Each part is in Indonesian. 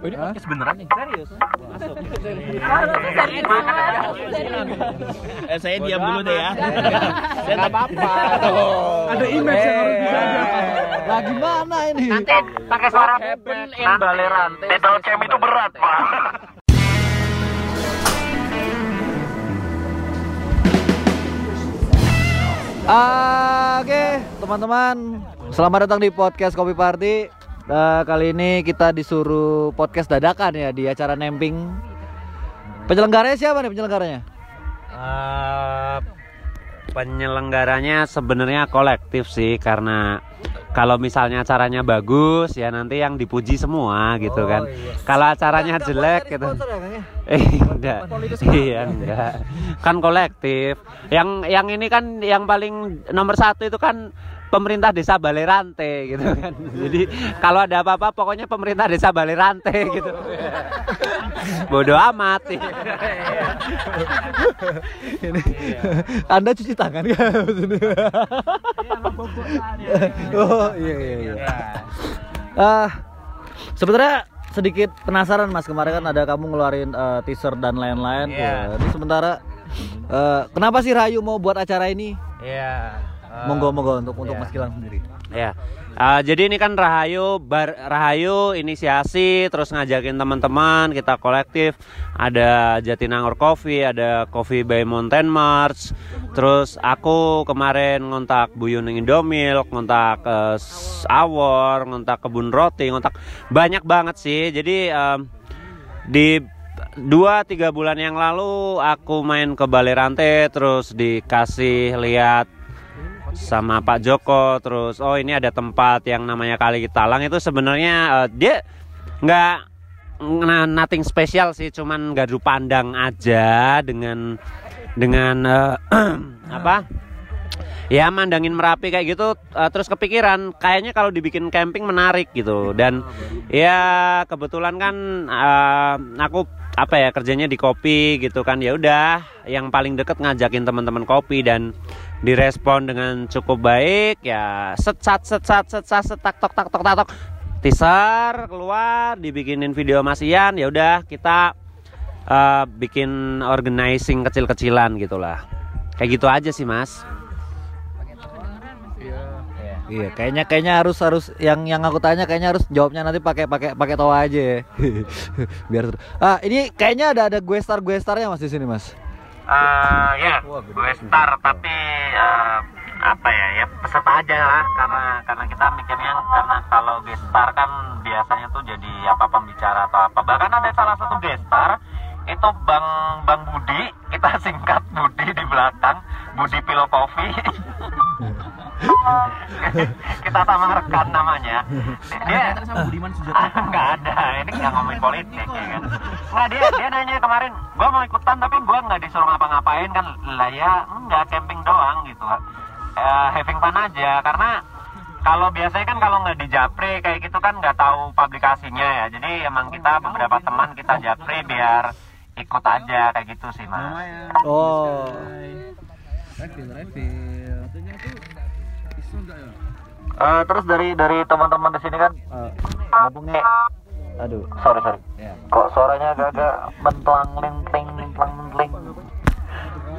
Oh, ini podcast beneran nih? Serius? Masuk. Eh, saya diam dulu deh ya. saya Nggak apa-apa. Ada image yang harus dijaga. Lah gimana ini? Nanti pakai suara heaven in Balerante. Pedal cam itu berat, Pak. Ah, Oke, teman-teman, selamat datang di podcast Kopi Party. Eh, kali ini kita disuruh podcast dadakan ya di acara nemping. Penyelenggaranya siapa nih penyelenggaranya? Eh, penyelenggaranya sebenarnya kolektif sih karena kalau misalnya acaranya bagus ya nanti yang dipuji semua gitu kan. Kalau acaranya jelek gitu. Eh enggak. Iya enggak. Kan kolektif. Yang yang ini kan yang paling nomor satu itu kan pemerintah desa Balerante gitu kan. Jadi kalau ada apa-apa pokoknya pemerintah desa Balerante gitu. Bodoh amat. Anda cuci tangan kan? oh iya iya iya. Ah, sebenarnya sedikit penasaran mas kemarin kan ada kamu ngeluarin eh, teaser dan lain-lain. Iya. Wah, Ini sementara eh, kenapa sih Rayu mau buat acara ini? Iya. Monggo monggo untuk untuk iya. Mas Gilang sendiri. Ya, Eh, jadi ini kan Rahayu, bar, Rahayu inisiasi, terus ngajakin teman-teman, kita kolektif. Ada Jatinangor Coffee, ada Coffee by Mountain Mars. Terus aku kemarin ngontak Bu Yuning Indomilk, ngontak S- Awor, ngontak Kebun Roti, ngontak banyak banget sih. Jadi em, di dua tiga bulan yang lalu aku main ke Balerante, terus dikasih lihat sama Pak Joko terus oh ini ada tempat yang namanya Kali Talang itu sebenarnya eh, dia nggak nah, nothing spesial sih cuman gadu pandang aja dengan dengan eh, apa? Ya mandangin Merapi kayak gitu eh, terus kepikiran kayaknya kalau dibikin camping menarik gitu. Dan ya kebetulan kan eh, aku apa ya kerjanya di kopi gitu kan. Ya udah yang paling deket ngajakin teman-teman kopi dan direspon dengan cukup baik ya set sat set sat set sat set tak tok tak tok tak tok teaser keluar dibikinin video Mas Ian ya udah kita eh, bikin organizing kecil-kecilan gitulah kayak gitu aja sih Mas Iya, kayaknya kayaknya harus harus yang yang aku tanya kayaknya harus jawabnya nanti pakai pakai pakai tawa aja ya. Biar. Ah, ini kayaknya ada ada gue star gue starnya Mas di sini, Mas. Eh, ya gue star tapi eh, apa ya ya peserta aja lah karena karena kita mikirnya karena kalau guest star kan biasanya tuh jadi apa pembicara atau apa. Bahkan ada salah satu guest star itu bang bang Budi kita singkat Budi di belakang Budi Pilo Coffee kita samarkan namanya. Dia sama Budiman Sujatmiko. nggak ada ini nggak ngomongin politik ya kan? Nggak dia dia nanya kemarin ikutan tapi gua nggak disuruh ngapa-ngapain kan. Lah ya nggak camping doang gitu Eh, having fun aja karena kalau biasanya kan kalau nggak di japri kayak gitu kan nggak tahu publikasinya ya. Jadi emang kita beberapa teman kita japri biar ikut aja kayak gitu sih mas. Oh. Refill, refill. Eh, terus dari dari teman-teman di sini kan? Mumpung nih. Aduh. Sorry sorry. Kok suaranya agak-agak mentlang lintling lintling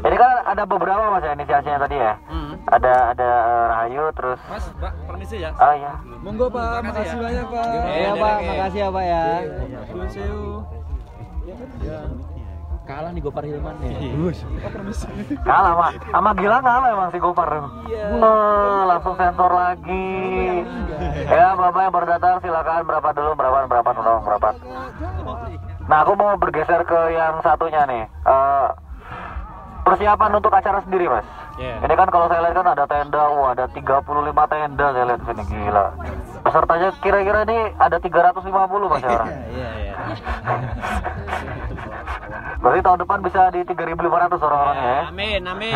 jadi kan ada beberapa mas ya inisiasinya tadi ya. Ada ada eh, Rahayu terus Mas, Mbak, permisi ya. oh iya. Monggo Pak, makasih banyak Pak. iya pak. makasih ya pak ya. Sewu. Kalah nih Gopar Hilman nih. kalah pak. Sama Gilang kalah emang si Gopar Wah, langsung sensor lagi. Ya bapak yang baru datang silakan berapa dulu berapa berapa berapa berapa nah aku mau bergeser ke yang satunya nih. Eh, persiapan untuk acara sendiri mas. Ini kan kalau saya lihat kan ada tenda wah ada 35 tenda saya lihat sini gila. Pesertanya kira-kira ini ada 350 mas ya orang. Iya, iya. berarti tahun depan bisa di 3500 orang-orangnya ya amin amin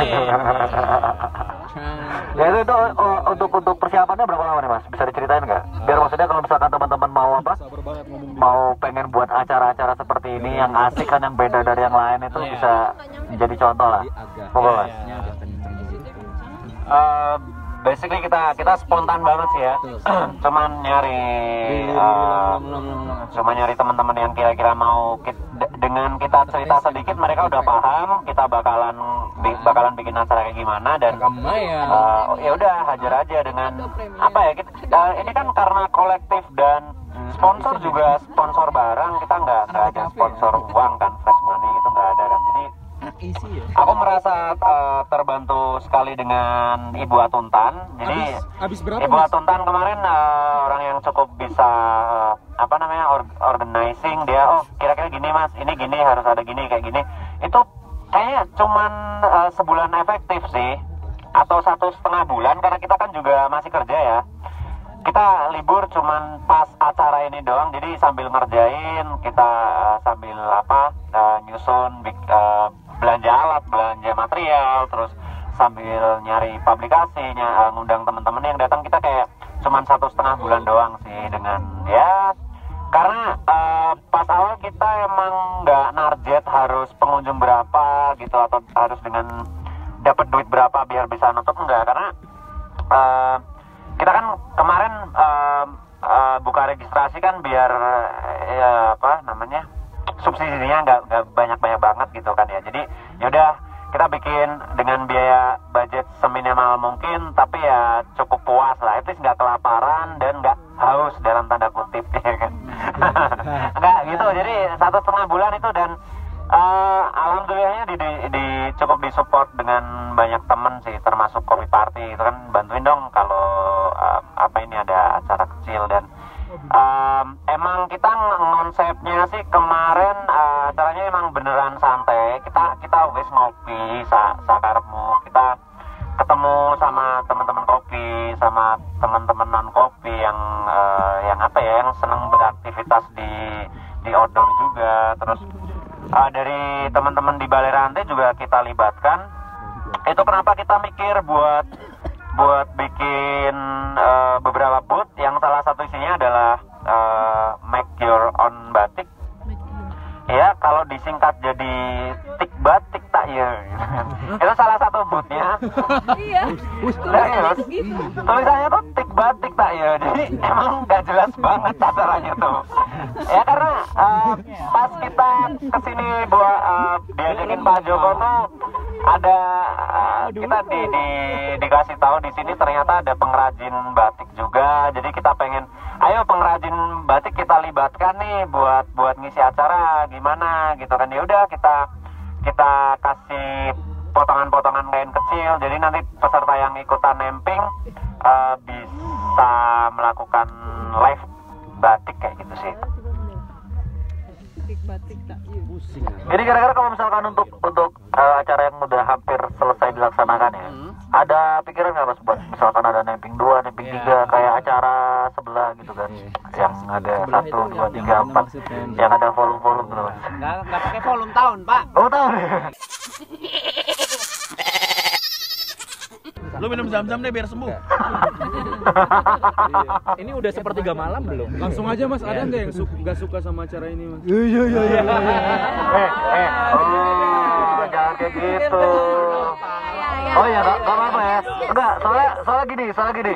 Ya itu, itu oh, untuk untuk persiapannya berapa lama nih mas? Bisa diceritain nggak? Biar maksudnya kalau misalkan teman-teman mau apa? Mau pengen buat acara-acara seperti ini yang asik kan yang beda dari yang lain itu Iya. bisa menjadi contoh lah. Mas. Eh, basically kita kita spontan banget sih ya. Cuman nyari uh, cuma nyari teman-teman yang kira-kira mau kit- de- dengan kita cerita sedikit mereka udah paham kita bakalan bakalan bikin acara kayak gimana dan uh, ya udah hajar aja dengan apa ya kita, uh, ini kan karena kolektif dan sponsor juga sponsor barang kita nggak ada sponsor uang kan fresh money itu nggak ada kan. Jadi aku merasa uh, terbantu sekali dengan Ibu Atuntan. Jadi berapa Ibu? Atuntan kemarin uh, orang yang cukup bisa uh, apa namanya or- organizing dia oh gini mas ini gini harus ada gini kayak gini. Itu kayaknya cuman uh, sebulan efektif sih atau satu setengah bulan karena kita kan juga masih kerja ya. Kita libur cuman pas acara ini doang jadi sambil ngerjain kita uh, sambil apa uh, nyusun uh, belanja alat belanja material terus sambil nyari publikasi ny- uh, ngundang teman-teman yang datang. Kita kayak cuman satu setengah bulan doang sih dengan ya carros seneng beraktivitas di di outdoor juga. Terus eh, dari teman-teman di Balai Rantai juga kita libatkan. Itu kenapa kita mikir buat buat bikin eh, beberapa booth. Yang salah satu isinya adalah eh, make your own batik. Ya kalau disingkat jadi tik batik tak ya itu salah satu bootnya Iya. Serius? Tulisannya tuh tik batik tak ya Jadi emang nggak jelas banget acaranya tuh. Ya karena eh, pas kita ke sini buat eh, diajakin Pak Joko tuh ada eh, kita di, di dikasih tahu di sini ternyata ada pengrajin batik juga. Jadi kita pengen ayo pengrajin batik kita libatkan nih buat buat ngisi acara gimana gitu kan. Ya udah kita kita kasih potongan-potongan kain kecil. Jadi nanti peserta yang ikutan nemping eh, bisa melakukan live batik kayak gitu sih. Jadi kira-kira kalau misalkan untuk untuk eh, acara yang udah hampir selesai dilaksanakan ya ada pikiran nggak mas buat misalkan ada nemping dua nemping tiga kayak acara sebelah gitu kan? Yang ada satu dua tiga empat. yang ada volume-volume gitu mas Nggak, nggak pakai volume tahun, Pak. oh tahu. Deh Lu minum zam-zam deh biar sembuh. Ini udah sepertiga malam belum? Langsung aja mas, ada nggak yang su nggak suka sama acara ini mas? eh eh. Oh jangan kayak gitu Oh ya, gak, gak apa-apa ya. Enggak, soalnya soalnya gini, soalnya gini.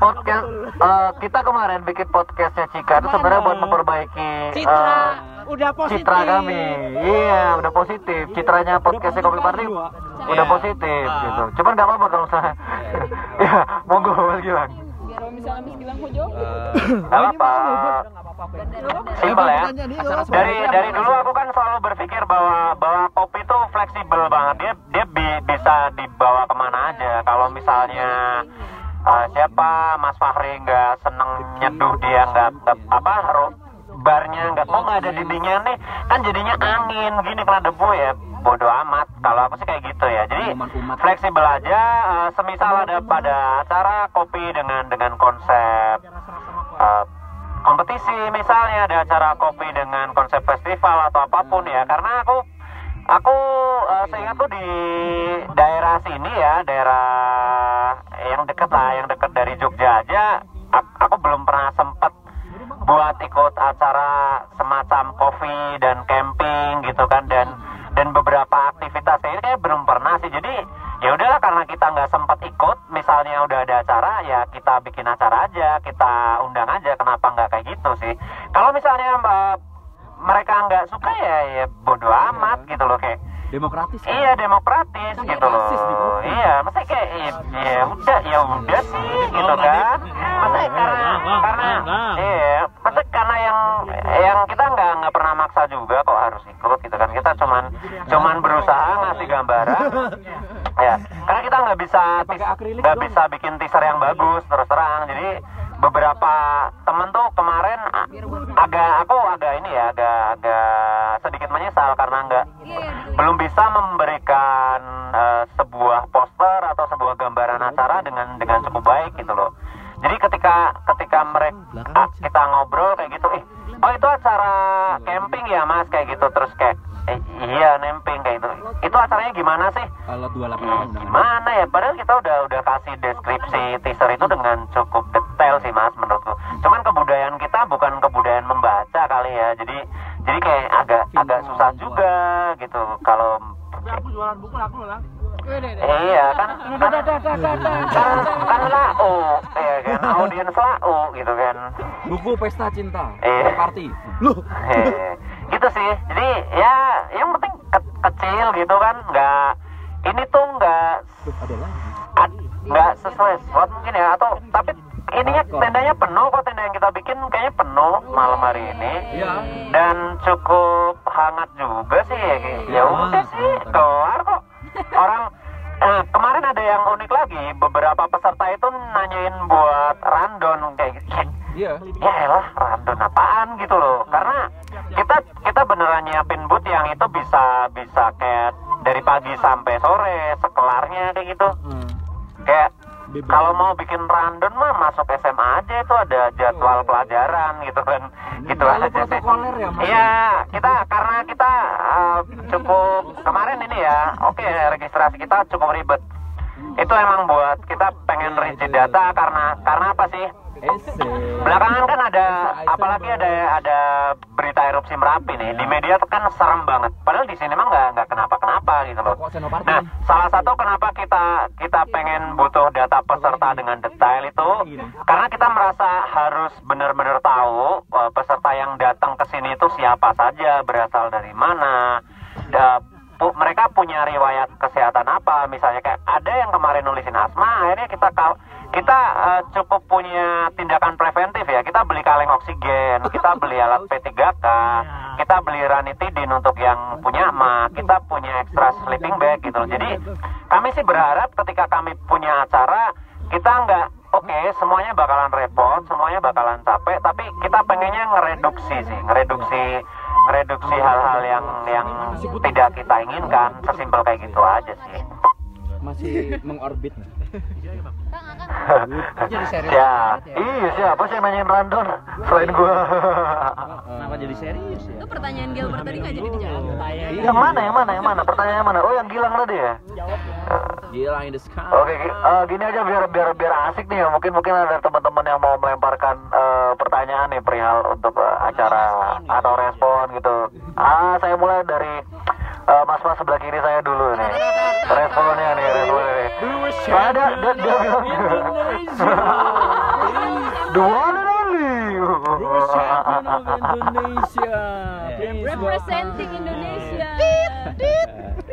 Podcast eh, kita kemarin bikin podcastnya Cika itu sebenarnya buat memperbaiki eh, Udah citra kami. Iya, udah positif. Citranya podcastnya Kopi Party udah positif gitu. Cuman nggak apa-apa kalau misalnya. ya, monggo Mas Gilang. Kalau misalnya Miss Gilang Hojo, Nggak apa-apa. Simpel ya. Dari dari dulu aku kan selalu berpikir bahwa bahwa kopi itu fleksibel banget. Dia bisa dibawa ke mana aja. Kalau misalnya eh, siapa Mas Fahri nggak seneng nyeduh dia nggak apa ro- barnya nggak kok nggak ada dindingnya nih kan jadinya angin. Gini kena debu ya bodoh amat. Kalau aku sih kayak gitu ya. Jadi fleksibel aja eh, semisal ada pada acara kopi dengan dengan konsep eh, kompetisi. Misalnya ada acara kopi dengan konsep festival atau apa pun ya. Karena aku aku eh, seingatku daerah sini ya, daerah yang deket lah, yang deket dari Jogja aja, aku belum pernah sempet buat ikut acara semacam kopi dan camping gitu kan dan dan beberapa aktivitas. Ini kayak belum pernah sih. Jadi ya udahlah karena kita nggak sempat ikut misalnya udah ada acara ya kita bikin acara aja kita undang aja kenapa nggak kayak gitu sih? Kalau misalnya mbak mereka nggak suka ya ya bodoh amat gitu loh kayak Demokratis. kan? Iya demokratis gitu loh. Iya, masa kayak ya, ya udah ya udah sih gitu kan. Masa karena karena iya, masa karena yang yang kita nggak nggak pernah maksa juga kok harus ikut gitu kan. Kita cuman cuman berusaha ngasih gambaran. Ya, karena kita nggak bisa nggak bisa bikin teaser yang bagus terus terang. Jadi beberapa temen tuh kemarin agak aku agak ini ya agak agak belum bisa memberikan eh, sebuah poster atau sebuah gambaran acara dengan dengan cukup baik gitu loh. Jadi ketika ketika mereka kita ngobrol kayak gitu, eh oh itu acara camping ya mas kayak gitu terus kayak eh, iya camping kayak gitu. Itu acaranya gimana sih? Kalau 28 Hmm, gimana ya? Padahal kita udah udah kasih deskripsi teaser itu dengan cukup detail sih mas menurutku. Cuman kebudayaan kita bukan kebudayaan membaca kali ya. Jadi jadi kayak agak agak susah juga Iya kan kan kan, kan lau, ya kan audiens lau gitu kan. Buku Pesta Cinta. Iya. Party. Eh, gitu sih. Jadi ya yang penting ke- kecil gitu kan, nggak ini tuh nggak nggak sesuai slot mungkin ya atau tapi ininya tendanya penuh kok tenda yang kita bikin kayaknya penuh malam hari ini. Iya. dan cukup hangat juga sih. Ya ya udah sih kelar kok. Orang eh, kemarin ada yang unik lagi. Beberapa peserta itu nanyain buat random kayak gitu. Iya. ya elah random apaan gitu loh. Karena kita kita beneran nyiapin booth yang itu bisa bisa kayak dari pagi sampai sore sekelarnya kayak gitu. Hmm. kayak kalau mau bikin random mah masuk SMA aja itu ada jadwal pelajaran gitu kan. Gitu Kalau aja. sih ya, iya kita karena kita uh, cukup kemarin ini ya oke registrasi kita cukup ribet. Itu emang buat kita pengen rigid data karena karena apa sih. Belakangan kan ada, apalagi ada ada berita erupsi merapi nih di media tuh kan serem banget. Padahal di sini mah nggak nggak kenapa-kenapa gitu loh. Nah, salah satu kenapa kita kita pengen butuh data peserta dengan detail itu karena kita merasa harus benar-benar tahu eh, peserta yang datang ke sini itu siapa saja, berasal dari mana, da- mereka punya riwayat kesehatan apa, misalnya kayak ada yang kemarin nulisin asma, akhirnya kita kita eh, cukup punya tindakan preventif ya, kita beli kaleng oksigen, kita beli alat P3K, kita beli ranitidin untuk yang punya mah, kita punya extra sleeping bag gitu loh. Jadi kami sih berharap ketika kami punya acara kita nggak oke semuanya bakalan repot, semuanya bakalan capek, tapi kita pengennya ngereduksi sih, ngereduksi ngereduksi hal-hal yang yang tidak kita inginkan, sesimpel kayak gitu aja sih. Masih mengorbit. Jadi serius ya, ya. iya siapa sih yang nanyain random selain gua? Kenapa jadi serius ya? Itu pertanyaan Gilbert tadi nggak jadi dijawab. yang mana, yang mana, yang mana? Pertanyaan yang mana? Oh, yang Gilang tadi ya? Gila in the sky. Oke, gi- eh, gini aja biar biar biar asik nih ya. Mungkin mungkin ada teman-teman yang mau melemparkan eh, pertanyaan nih perihal untuk eh, acara atau respon gitu. Ah, saya mulai dari eh, mas-mas sebelah kiri saya dulu nih. Responnya nih, responnya nih. Ada, dia, dia bilang dua. Indonesia. Representing Indonesia.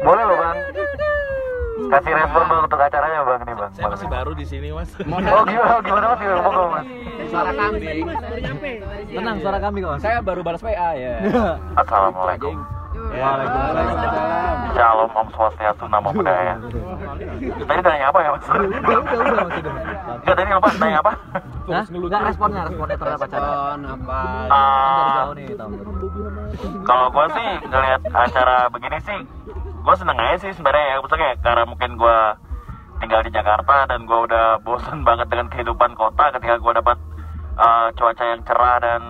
Boleh loh bang. Kasih respon bang untuk acaranya bang nih bang. Saya masih baru di sini mas. Oh gimana gimana mas gimana mas? Suara kambing. Tenang suara kambing kok. Saya baru balas PA ya. Assalamualaikum. Waalaikumsalam. Shalom Om Swastiastu Namo Buddhaya. Tadi tanya apa ya mas? Udah. Enggak tadi lupa tanya apa? Hah? Enggak responnya, responnya terhadap acara. Respon apa? Ah. Dari jauh nih, tahun Kalau gue sih ngeliat acara begini sih, gue seneng aja sih sebenarnya ya. Maksudnya kayak karena mungkin gue tinggal di Jakarta dan gue udah bosan banget dengan kehidupan kota ketika gue dapat uh, cuaca yang cerah dan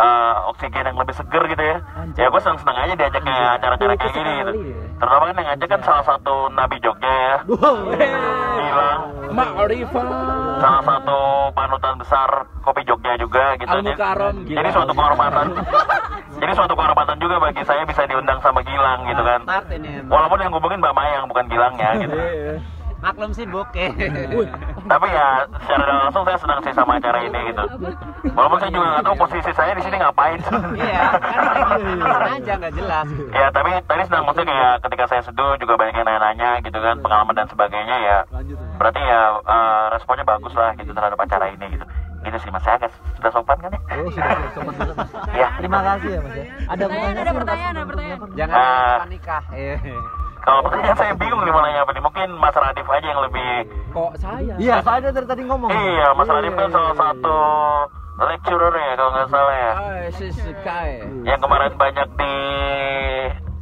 uh, oksigen yang lebih seger gitu ya. Ya gue seneng-seneng aja diajak kayak acara-acara kayak gini gitu. Terutama kan yang ngajak kan salah satu Nabi Jogja ya. Bilang Ma'rifah. Salah satu panutan besar kopi Jogja juga gitu. Al Mukarram, Jadi, jadi suatu kehormatan. jadi suatu kehormatan juga bagi saya bisa diundang sama Gilang gitu kan. Walaupun yang ngomongin Mbak Mayang bukan Gilang ya gitu. Maklum sibuk. Tapi ya secara langsung saya senang sih sama acara ini gitu. Walaupun saya juga nggak tahu posisi saya di sini ngapain. Iya, kan aja nggak jelas. ya tapi tadi senang maksudnya kayak ketika saya seduh juga banyak yang nanya-nanya gitu kan pengalaman dan sebagainya ya. Berarti ya eh, responnya bagus lah gitu terhadap acara ini gitu. Gitu sih mas saya agak sudah sopan kan ya? Oh, sudah sopan banget, Mas. Ya. Terima kasih ya, Mas ya. Ada Pertanyaan, ada pertanyaan, ada pertanyaan. Jangan Ah. lupa nikah. Iya. Kalau pertanyaan saya bingung nih mau nanya apa nih. Mungkin Mas Radif aja yang lebih Kok saya? Iya, saya dari tadi ngomong. Iya, Mas Radif kan salah satu lecturer ya kalau nggak salah ya. Si Sky. Yang kemarin banyak di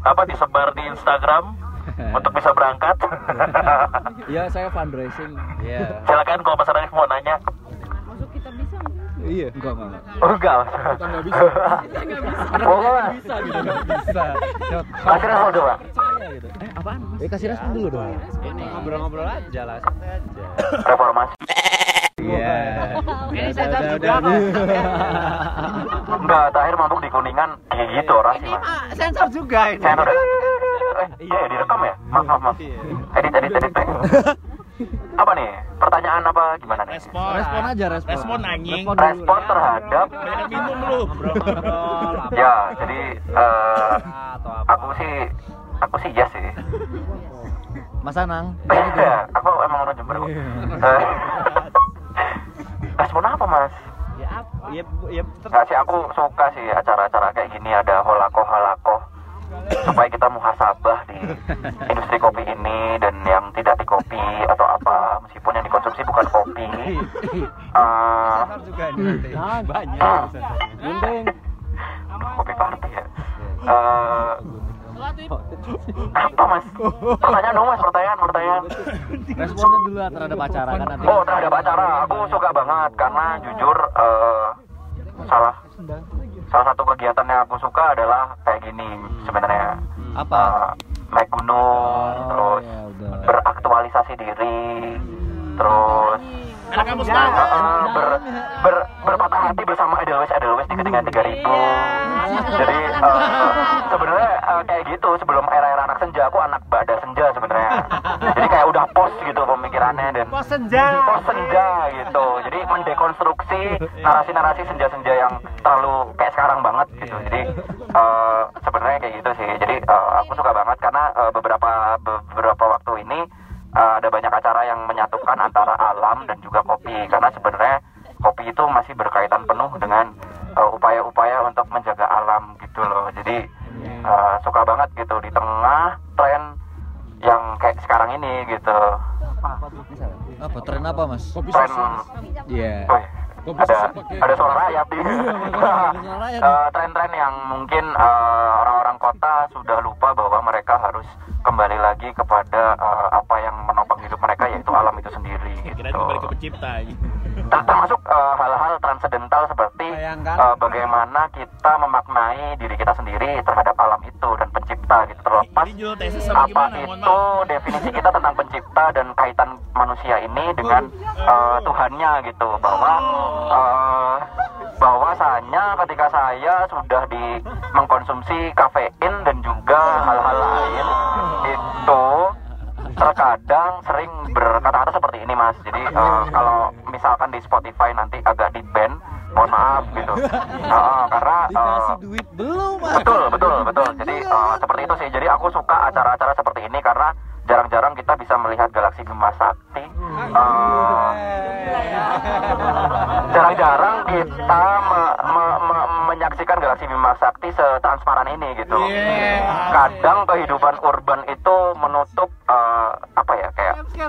apa disebar di Instagram untuk bisa berangkat. Iya, saya fundraising. Iya. Silakan kalau Mas Radif mau nanya. Masuk kita bisa? Iya, enggak enggak. Oh enggak, Mas. Kita nggak bisa. Oh, Mas. Bisa gitu, nggak bisa. Kasih respon coba. Eh, apaan? Eh, kasih respon dulu dong. Ini ngobrol-ngobrol aja lah, santai aja. Reformasi. Iya. Ini sensor juga kok. Enggak, terakhir mabuk di Kuningan kayak gitu orang. Ah, Sensor juga ini. Saya udah eh, iya direkam ya? Maaf, maaf, maaf. Edit, edit, edit. edit. Apa nih? Pertanyaan apa gimana nih? Respon. Respon aja, respon. Respon anjing. Respon. Respon terhadap Banyak minum lu. Ya, jadi apa. aku sih aku sih yes sih. Mas Anang. Ya, aku emang orang Jember kok. Eh, Respon apa mas? Ya apa? Ya, ya Nggak sih, aku suka sih acara-acara kayak gini ada holakoh-halakoh supaya kita muhasabah di industri kopi ini dan yang tidak di kopi atau apa meskipun yang dikonsumsi bukan kopi. Ini. Banyak. ah, kopi party ya. Eh, apa mas? Pertanyaan dong mas, pertanyaan, pertanyaan. Responnya dulu lah terhadap acara kan nanti. Oh terhadap acara, aku suka banget karena jujur eh, salah salah satu kegiatan yang aku suka adalah kayak gini sebenarnya. Apa? Eh, naik gunung, Oh, terus ya udah. beraktualisasi diri, terus Anak kampus eh, ber, ber, berpatah hati bersama Edelweiss Edelweiss di ketinggian 3000 jadi eh, sebenarnya kayak gitu sebelum era-era anak senja aku anak bada senja sebenarnya. Jadi kayak udah pos gitu pemikirannya dan Pos senja. pos senja gitu. Jadi mendekonstruksi narasi-narasi senja-senja yang gitu jadi eh, sebenarnya kayak gitu sih jadi eh, aku suka banget karena eh, beberapa beberapa waktu ini eh, ada banyak acara yang menyatukan antara alam dan juga kopi karena sebenarnya kopi itu masih berkaitan penuh dengan eh, upaya-upaya untuk menjaga alam gitu loh jadi eh, suka banget gitu di tengah tren yang kayak sekarang ini gitu Apa tren apa, Mas? Kopi tren susu. Iya. Ada pakai- ada suara rakyat. Eh, tren-tren yang mungkin eh, orang-orang kota sudah lupa bahwa mereka harus kembali lagi kepada eh, apa yang menopang hidup mereka yaitu alam itu sendiri Kira gitu. kembali ke pencipta. Ter- termasuk eh, hal-hal transendental seperti eh, bagaimana kita memaknai diri kita sendiri terhadap alam itu dan pencipta gitu. Terlepas apa itu definisi kita tentang pencipta dan kaitan manusia ini dengan eh, Tuhannya gitu. Bahwa eh, bahwasanya ketika saya sudah di mengkonsumsi kafein dan juga hal-hal lain itu terkadang sering berkata-kata seperti ini mas. Jadi eh, kalau misalkan di Spotify nanti agak di ban mohon maaf gitu. Eh, karena Dikasih duit belum, betul betul betul. Jadi eh, seperti itu sih. Jadi aku suka acara-acara seperti ini karena jarang-jarang kita bisa melihat galaksi Bima Sakti. Eh, jarang-jarang kita me- me- me- menyaksikan galaksi Bima Sakti setransparan ini gitu. Kadang kehidupan urban itu menutup eh, apa ya kayak Ini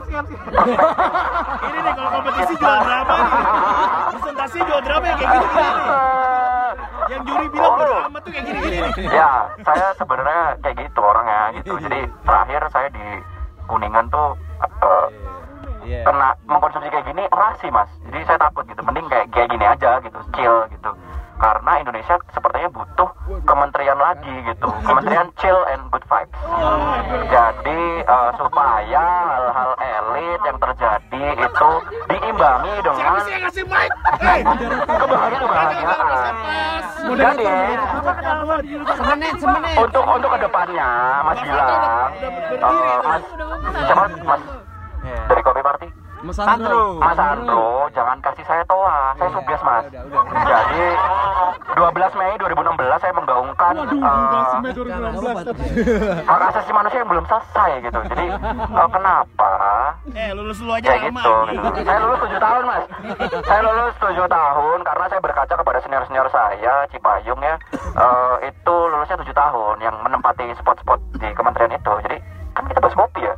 nih kalau kompetisi jual drama nih. Presentasi jual drama yang kayak gini nih. Yang juri bilang bodo amat tuh kayak gini-gini nih. ya saya sebenarnya kayak gitu orangnya gitu. Jadi terakhir saya di kuningan tuh eh, Iya. kena mengkonsumsi kayak gini orasi mas. Jadi saya takut gitu. Mending kayak kayak gini aja gitu chill gitu karena Indonesia sepertinya butuh kementerian lagi gitu. Kementerian chill and good vibes. Jadi eh, supaya hal-hal elit yang terjadi itu diimbangi dengan kebahagiaan kebahagiaan jadi Semenit, semenit. untuk untuk ke depannya Mas bilang eh, Mas siapa? Mas Dari Kopi Party. Mas Sandro. Mas Andro, jangan kasih saya toa. Saya subias, Mas. udah, udah, udah. Jadi 12 Mei 2016 saya menggaungkan eh, hak asasi manusia yang belum selesai gitu. Jadi eh, kenapa? Eh, lulus dulu aja Kayak lama. gitu, gitu. Saya lulus 7 tahun, Mas. Saya lulus 7 tahun karena saya berkaca kepada senior-senior saya, Cipayung ya. Eh, itu lulusnya 7 tahun yang menempati spot-spot di kementerian itu. Jadi bahas kopi ya.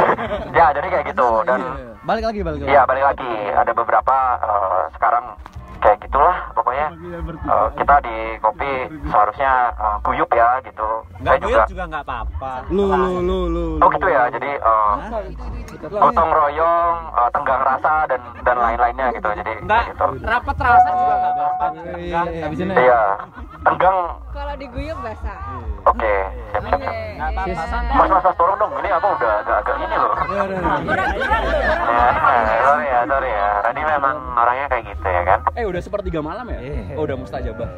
ya, jadi kayak gitu dan Balik lagi, balik lagi. Iya balik lagi ada beberapa eh, sekarang kayak gitulah pokoknya Eh, kita di kopi seharusnya eh, guyup ya gitu. Nggak Saya juga. juga nggak apa-apa. Lu, lu, lu, lu. Oh gitu ya jadi eh, gotong royong, eh, tenggang rasa dan dan lain-lainnya gitu jadi Nggak, gitu. rapat rasa juga nggak apa-apa. Iya. Iya tenggang Kalau diguyur basah. oke siap siap. siap. Santai. Mas mas mas tolong dong ini apa udah agak-agak ini loh. Iya. Kurang-kurang tuh. Ya, sorry ya sorry ya. Tadi memang orangnya kayak gitu ya kan. Eh, udah sepertiga malam ya? Oh, udah mustajabah.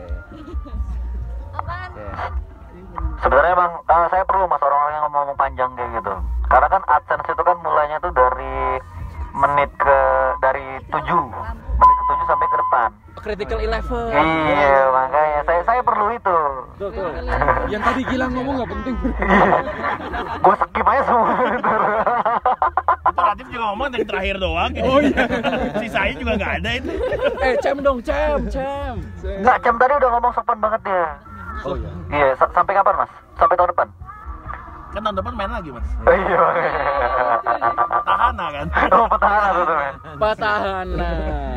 Apaan? Sebenarnya bang, eh, saya perlu mas orang-orang yang ngomong panjang kayak gitu. Karena kan AdSense itu kan mulainya tuh dari menit ke dari 7 menit ke 7 sampai ke depan. Critical Eleven. Iya makanya saya saya perlu itu. Tuh, tuh. Yang tadi Gilang ngomong nggak penting. Gue skip aja semua. Latif juga ngomong yang terakhir doang. Oh iya. Sisanya juga nggak ada itu. eh, cem dong, cem, cem. Enggak jam tadi udah ngomong sopan banget dia. Oh iya. Iya sa- sampai kapan mas? Sampai tahun depan? Kan tahun depan main lagi, Mas. Oh, iya. Tahana kan. Oh petahana tuh tuh men. Petahana.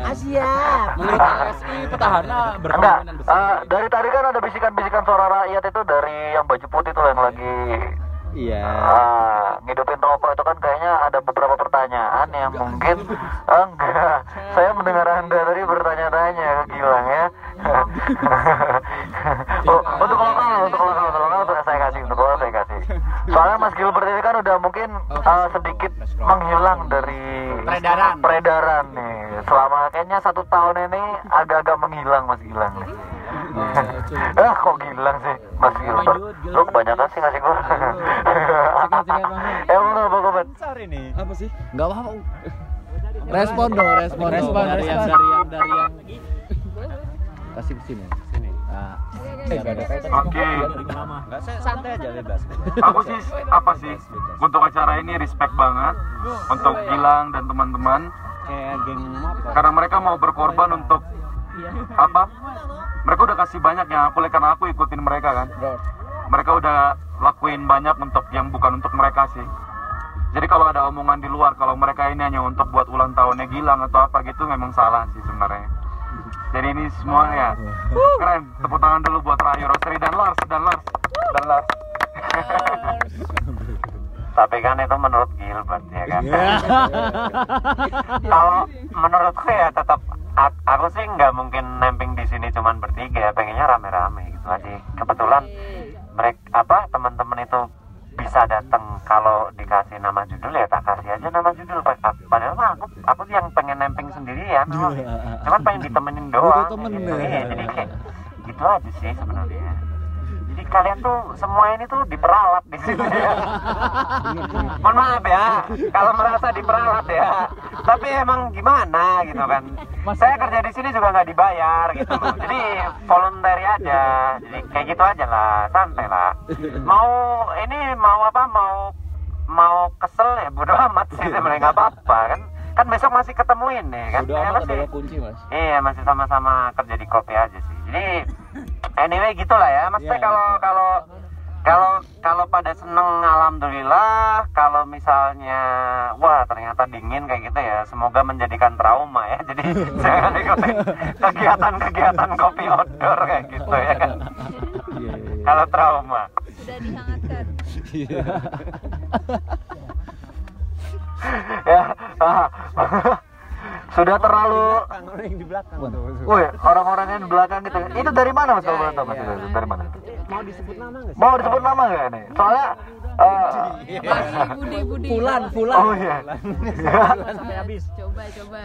Asia. Menurut ASI, petahana Enggak, berkemungkinan besar. eh, dari tadi kan ada bisikan-bisikan suara rakyat itu dari yang baju putih tuh yang lagi Iya. ah, ngidupin rokok itu kan kayaknya ada Ah, enggak. Saya mendengar Anda tadi bertanya-tanya ke Gilang ya. oh, untuk lokal, untuk lokal, untuk lokal saya kasih, untuk lokal saya kasih. Soalnya Mas Gilbert ini kan udah mungkin ah, sedikit menghilang dari Peredaran. peredaran nih. Selama kayaknya satu tahun ini agak-agak menghilang Mas Gilang nih. ah kok Gilang sih Mas Gilbert? Lu kebanyakan sih ngasih gua. Sikat, sikat, Bang. Emang lu apa Gilbert? Apa sih? Enggak apa Respon dong, respon. Respon dari yang dari yang dari yang kasih ke sini. Sini. Nah. Enggak. Oke. Saya santai aja bebas. Aku sih apa sih untuk acara ini respect banget untuk Gilang dan teman-teman Kayak geng karena mereka mau berkorban untuk apa? Mereka udah kasih banyak ya, aku karena aku ikutin mereka kan. Mereka udah lakuin banyak untuk yang bukan untuk mereka sih. Jadi kalau ada omongan di luar kalau mereka ini hanya untuk buat tahunnya Gilang atau apa gitu memang salah sih sebenarnya. Jadi ini semua ya keren. Tepuk tangan dulu buat Rayu Rosri dan Lars dan Lars dan Lars. Tapi kan itu menurut Gilbert ya kan. Kalau menurutku ya tetap aku sih nggak mungkin nemping di sini cuman bertiga, pengennya rame-rame gitu aja. Kebetulan mereka apa teman-teman itu bisa datang kalau dikasih nama judul ya tak kasih aja nama judul Pa- pa- padahal mah aku aku yang pengen nemping sendirian memang. cuman pengen ditemenin doang gitu. ya. Iya, jadi kayak gitu aja sih sebenarnya kalian tuh semua ini tuh diperalat di sini ya. Mohon maaf ya, kalau merasa diperalat ya. Tapi emang gimana gitu kan. Saya kerja di sini juga nggak dibayar gitu. loh. Jadi voluntary aja. Jadi kayak gitu aja lah, santai lah. Mau ini mau apa mau mau kesel ya bodo amat sih sebenarnya nggak apa-apa kan. Kan besok masih ketemuin nih kan. Udah Ya, amat masih- kunci, Mas. Iya masih sama-sama kerja di kopi aja sih. Jadi anyway gitulah ya. Maksudnya Iya, kalau kalau kalau kalau pada seneng alhamdulillah. Kalau misalnya wah ternyata dingin kayak gitu ya. Semoga menjadikan trauma ya. Jadi jangan ikutin kegiatan-kegiatan kopi outdoor kayak gitu ya kan. Iya, iya, iya. Kalau trauma. Sudah dihangatkan. ya ah. sudah terlalu yang di belakang. Woi, orang-orang yang di belakang gitu. Itu dari mana Mas kalau boleh tahu Mas? Itu Dari mana? mau disebut nama nggak? Mau disebut nama nggak nih? Soalnya Budi, Budi. Fulan, Fulan. Oh iya. Sampai habis. Coba, coba.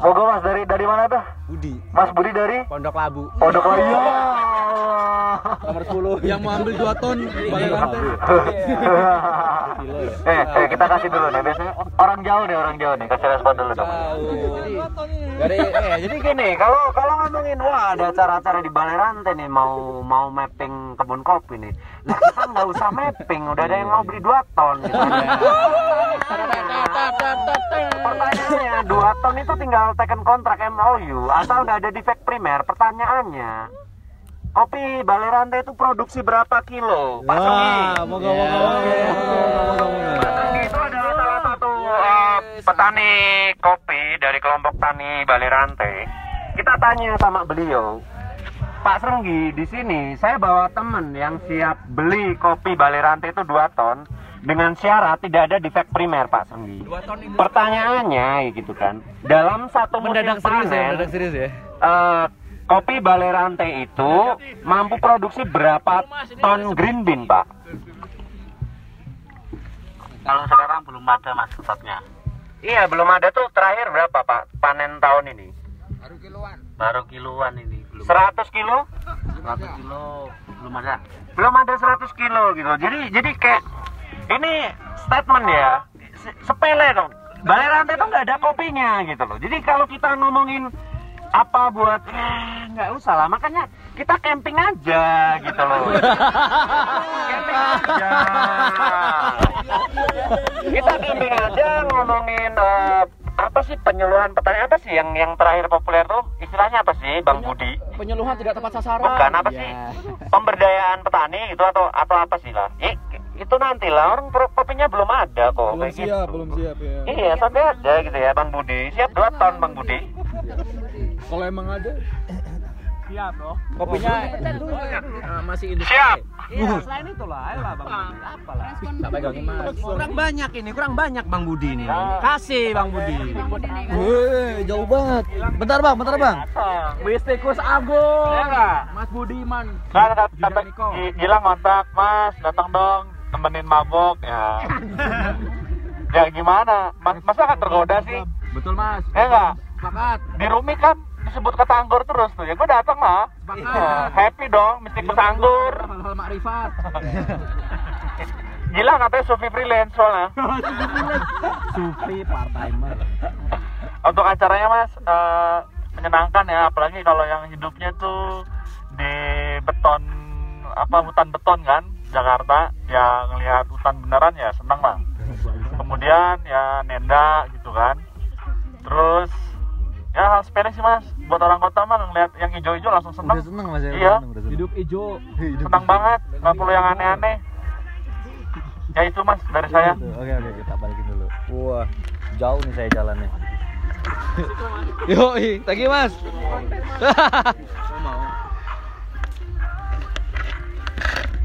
Moga Mas dari dari mana tuh? Budi. Mas Budi dari Pondok Labu. Pondok Labu. Ya. Nomor 10. Yang mau ambil 2 ton balai rantai. eh, eh, kita kasih dulu nih. Biasanya orang jauh nih, orang jauh nih. Kasih respon dulu dong. Jadi, eh, jadi gini, kalau kalau ngomongin wah ada acara-acara di Balai Rantai nih mau mau mapping kebun kopi nih. Lah kita nggak usah mapping, udah ada yang mau beli 2 ton gitu. Pertanyaannya, 2 ton itu tinggal tekan kontrak MOU asal nggak ada defect primer. Pertanyaannya, kopi Balai Rantai itu produksi berapa kilo? Pak Sungi? Moga moga moga itu adalah salah satu eh, petani kopi dari kelompok tani Balai Rantai. Kita tanya sama beliau, Pak Senggi di sini saya bawa temen yang siap beli kopi Balai Rantai itu 2 ton dengan syarat tidak ada defect primer Pak Senggi. Pertanyaannya gitu kan, dalam satu musim Mendadak serius ya, panen, mendadak serius ya. eh, kopi Balai Rantai itu mampu produksi berapa ton green bean Pak? Kalau sekarang belum ada mas stoknya. Iya, belum ada tuh terakhir berapa Pak panen tahun ini? Baru kiloan ini belum 100 kilo? 100 kilo belum ada. Belum ada 100 kilo gitu. Jadi jadi kayak ini statement ya se- sepele dong. Balai rantai tuh nggak ada kopinya gitu loh. Jadi kalau kita ngomongin apa buat eh, nggak usah lah. Makanya kita camping aja gitu loh. camping aja. kita camping aja ngomongin eh, apa sih penyuluhan petani apa sih yang yang terakhir populer tuh istilahnya apa sih Bang Budi? Penyuluhan tidak tepat sasaran. Bukan apa sih? Pemberdayaan petani gitu atau atau apa sih lah? I- itu nanti lah orang kopinya belum ada kok. Belum kayak siap, gitu. belum siap ya. Iya sampai ada gitu ya Bang Budi. Siap 2 ton Bang Budi. Kalau emang ada Siap loh. kopinya eh, masih industri. Siap. Iya, selain itu lah, ayolah Bang Budi. Apalah. Tak pegangin mas. Kurang banyak ini, kurang banyak Bang Budi ini. Kasih Bang Budi. Wih, jauh banget. Bentar bang, bentar bang. Wistikus Agung. Ya nggak? Mas Budiman. Kan Niko. Gi- Gilang kontak, Mas, datang dong, temenin mabok ya. ya gimana? Mas, masa akan tergoda sih? Betul Mas. Ya nggak? Sepakat. Di Rumi kan disebut kata anggur terus tuh. Ya gue datang lah. Iya, happy dong, mesti ke anggur. Hal-hal makrifat. Gila katanya Sufi freelance soalnya. Supri part timer. Untuk acaranya Mas eh, menyenangkan ya, apalagi kalau yang hidupnya tuh di beton apa hutan beton kan Jakarta ya ngelihat hutan beneran ya seneng lah kemudian ya nenda gitu kan terus ya hal sepele sih mas buat orang kota mah ngelihat yang hijau-hijau langsung seneng Udah seneng mas ya. Iya. seneng, udah. Hidup ijo. seneng banget nggak perlu yang aneh-aneh ya itu mas dari saya. Oke oke kita balikin dulu. Wah, jauh nih saya jalannya. Yo, thank you mas.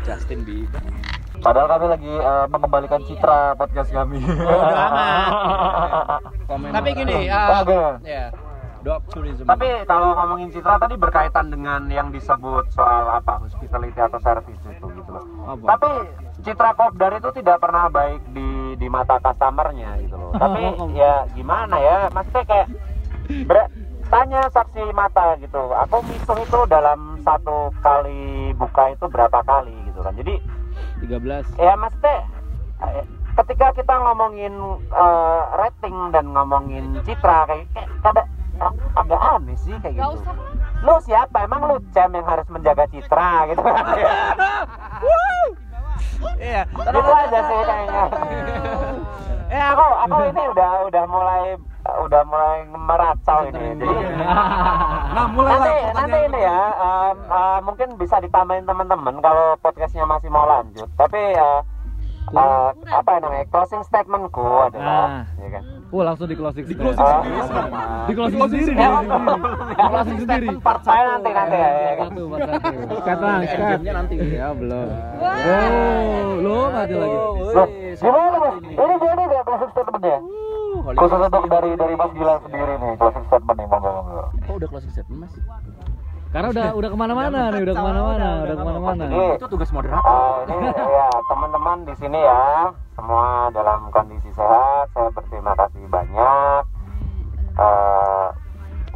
Justin Bieber. Padahal kami lagi eh, mengembalikan citra podcast kami. Tapi gini, Bagus. ya, dog tourism. Tapi kalau ngomongin citra tadi berkaitan dengan yang disebut soal apa hospitality atau service itu gitu loh. Apa? Tapi citra kopdar itu tidak pernah baik di di mata customernya gitu loh. Tapi ya gimana ya, maksudnya kayak ber- tanya saksi mata gitu. Aku ngitung itu dalam satu kali buka itu berapa kali gitu kan. Jadi 13. ya maksudnya eh, ketika kita ngomongin eh, rating dan ngomongin citra kayak kayak agak aneh sih kayak Gak gitu. usah. Lu siapa? Emang lu cem yang harus menjaga citra gitu kan? Iya. Gitu aja sih kayaknya. Eh aku aku ini udah udah mulai udah mulai meracau ini. Jadi Nah, mulai nanti lah nanti ini ya em, eh, mungkin bisa ditambahin teman-teman kalau podcastnya masih mau lanjut. Tapi eh, eh, apa namanya closing statementku adalah, Nah. ya kan? Oh, langsung di closing. Di closing Ah. Di closing sendiri. Di closing sendiri. part saya nanti nanti ya. ya kan? Satu, part satu. Skat lah, skat. Jamnya nanti. Ya belum. Wah. Oh, lo mati lagi. Gimana mas? Ini jadi nggak closing statementnya? Khusus untuk dari dari Mas Gilang sendiri nih closing statement nih monggo monggo. Oh, udah closing statement, Mas? Karena udah udah ke mana-mana nih, udah ke mana-mana, udah ke mana-mana. Itu tugas moderator. Ini ya teman-teman di sini ya semua dalam kondisi sehat. Saya berterima kasih banyak. Eh,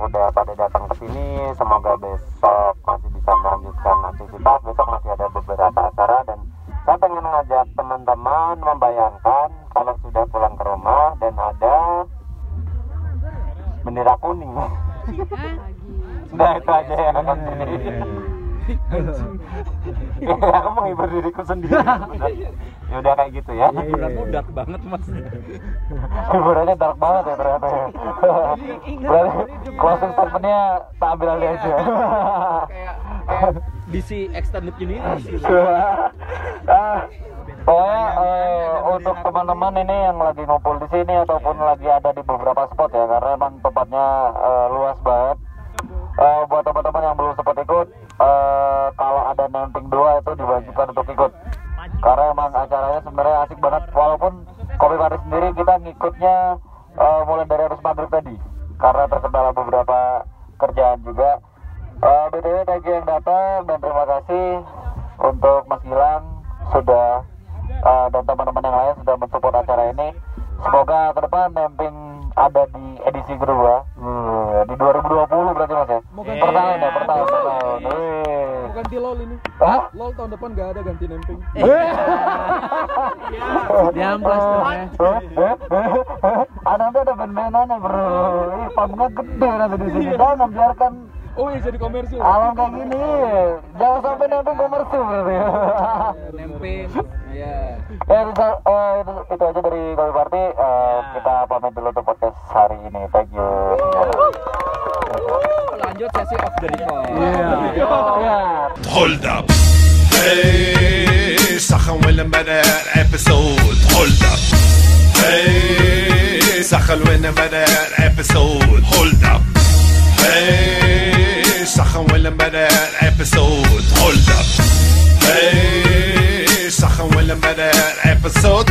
udah pada datang ke sini. Semoga besok masih bisa melanjutkan aktivitas. Besok masih ada beberapa acara dan saya pengen ngajak teman-teman membayangkan kalau sudah pulang ke rumah dan ada bendera kuning. Nah itu aja yang akan terjadi. Ya, aku menghibur diriku sendiri. ya udah kayak gitu ya. Beneran dark banget mas. Hiburannya dark banget ya ternyata. ya. Berarti closing statementnya tak ambil alih aja. DC Extended Universe. Ah, Pokoknya eh, untuk teman-teman ini yang lagi ngumpul di sini ataupun lagi ada di beberapa spot ya karena emang tempatnya eh, luas banget. Eh, buat teman-teman yang belum sempat ikut, eh, kalau ada namping dua itu diwajibkan untuk ikut. Karena emang acaranya sebenarnya asik banget. Walaupun kopi Mari sendiri kita ngikutnya eh, mulai dari harus maghrib tadi, karena terkendala beberapa kerjaan juga. Eh, BTW thank you yang datang dan terima kasih untuk Mas Gilang sudah eh, dan teman-teman yang lain sudah mensupport acara ini. Semoga ke depan Nemping ada di edisi kedua Hmm, di 2020 Mas ya. Per tahun ya, per tahun, per tahun. Wih. ganti LOL ini. Hah? LOL tahun depan gak ada ganti nemping. Diamplas tuh ya. Ah, nanti ada band-bandannya bro. Panggungnya gede nanti di sini. Jangan biarkan Oh iya jadi komersil. alam kayak gini. Jangan sampai nempel komersil berarti. Nemping. Iya. Ya itu, eh, itu, itu aja dari Kopi Party. Eh, Kita pamit dulu untuk podcast hari ini. Thank you. Lanjut sesi off the record. Ya. Hold up. Hey, سخن وين بدا episode Hold up. Hey, سخن وين بدا episode Hold up. Hey, سخن وين بدا episode Hold up. Hey, سخن وين بدا episode